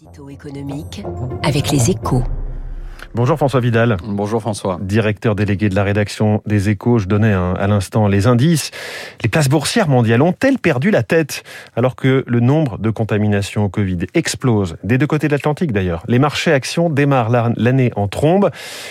L'édito économique avec les échos. Bonjour François Vidal. Bonjour François. Directeur délégué de la rédaction des échos, je donnais à l'instant les indices. Les places boursières mondiales ont-elles perdu la tête alors que le nombre de contaminations au Covid explose? Des deux côtés de l'Atlantique d'ailleurs Les marchés actions démarrent l'année en trombe.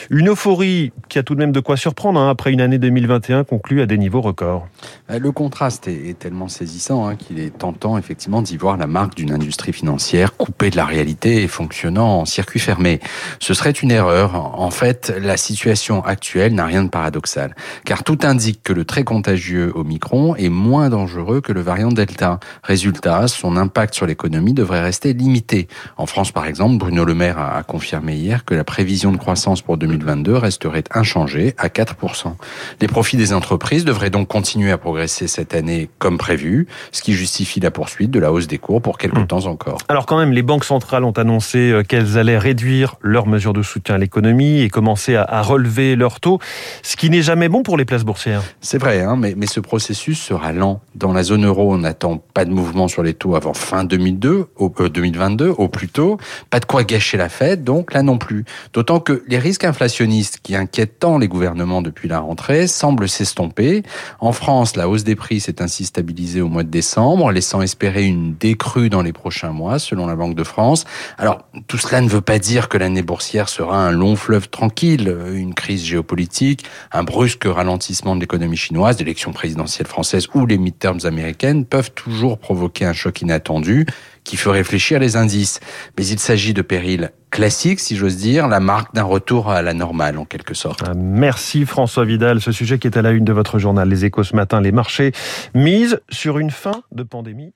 Une euphorie qui a tout de même de quoi surprendre hein, après une année 2021 conclue à des niveaux records. Euh, le contraste est, tellement saisissant hein, qu'il est tentant effectivement d'y voir la marque d'une industrie financière coupée de la réalité et fonctionnant en circuit fermé. Ce serait une erreur en fait, la situation actuelle n'a rien de paradoxal, car tout indique que le très contagieux Omicron est moins dangereux que le variant Delta. Résultat, son impact sur l'économie devrait rester limité. En France, par exemple, Bruno Le Maire a confirmé hier que la prévision de croissance pour 2022 resterait inchangée à 4%. Les profits des entreprises devraient donc continuer à progresser cette année comme prévu, ce qui justifie la poursuite de la hausse des cours pour quelques hmm. temps encore. Alors quand même, les banques centrales ont annoncé euh, qu'elles allaient réduire leurs mesures de soutien l'économie et commencer à, relever leurs taux, ce qui n'est jamais bon pour les places boursières. C'est vrai, hein, mais, mais ce processus sera lent. Dans la zone euro, on n'attend pas de mouvement sur les taux avant fin 2002, au, 2022 au plus tôt. Pas de quoi gâcher la fête, donc là non plus. D'autant que les risques inflationnistes qui inquiètent tant les gouvernements depuis la rentrée semblent s'estomper. En France, la hausse des prix s'est ainsi stabilisée au mois de décembre, laissant espérer une décrue dans les prochains mois, selon la Banque de France. Alors, tout cela ne veut pas dire que l'année boursière sera un long fleuve tranquille, une crise géopolitique, un brusque ralentissement de l'économie chinoise, l'élection présidentielle française ou les midterms américaines peuvent toujours provoquer un choc inattendu qui fait réfléchir les indices. Mais il s'agit de périls classiques, si j'ose dire, la marque d'un retour à la normale, en quelque sorte. Ah, merci François Vidal. Ce sujet qui est à la une de votre journal Les Échos ce matin, les marchés misent sur une fin de pandémie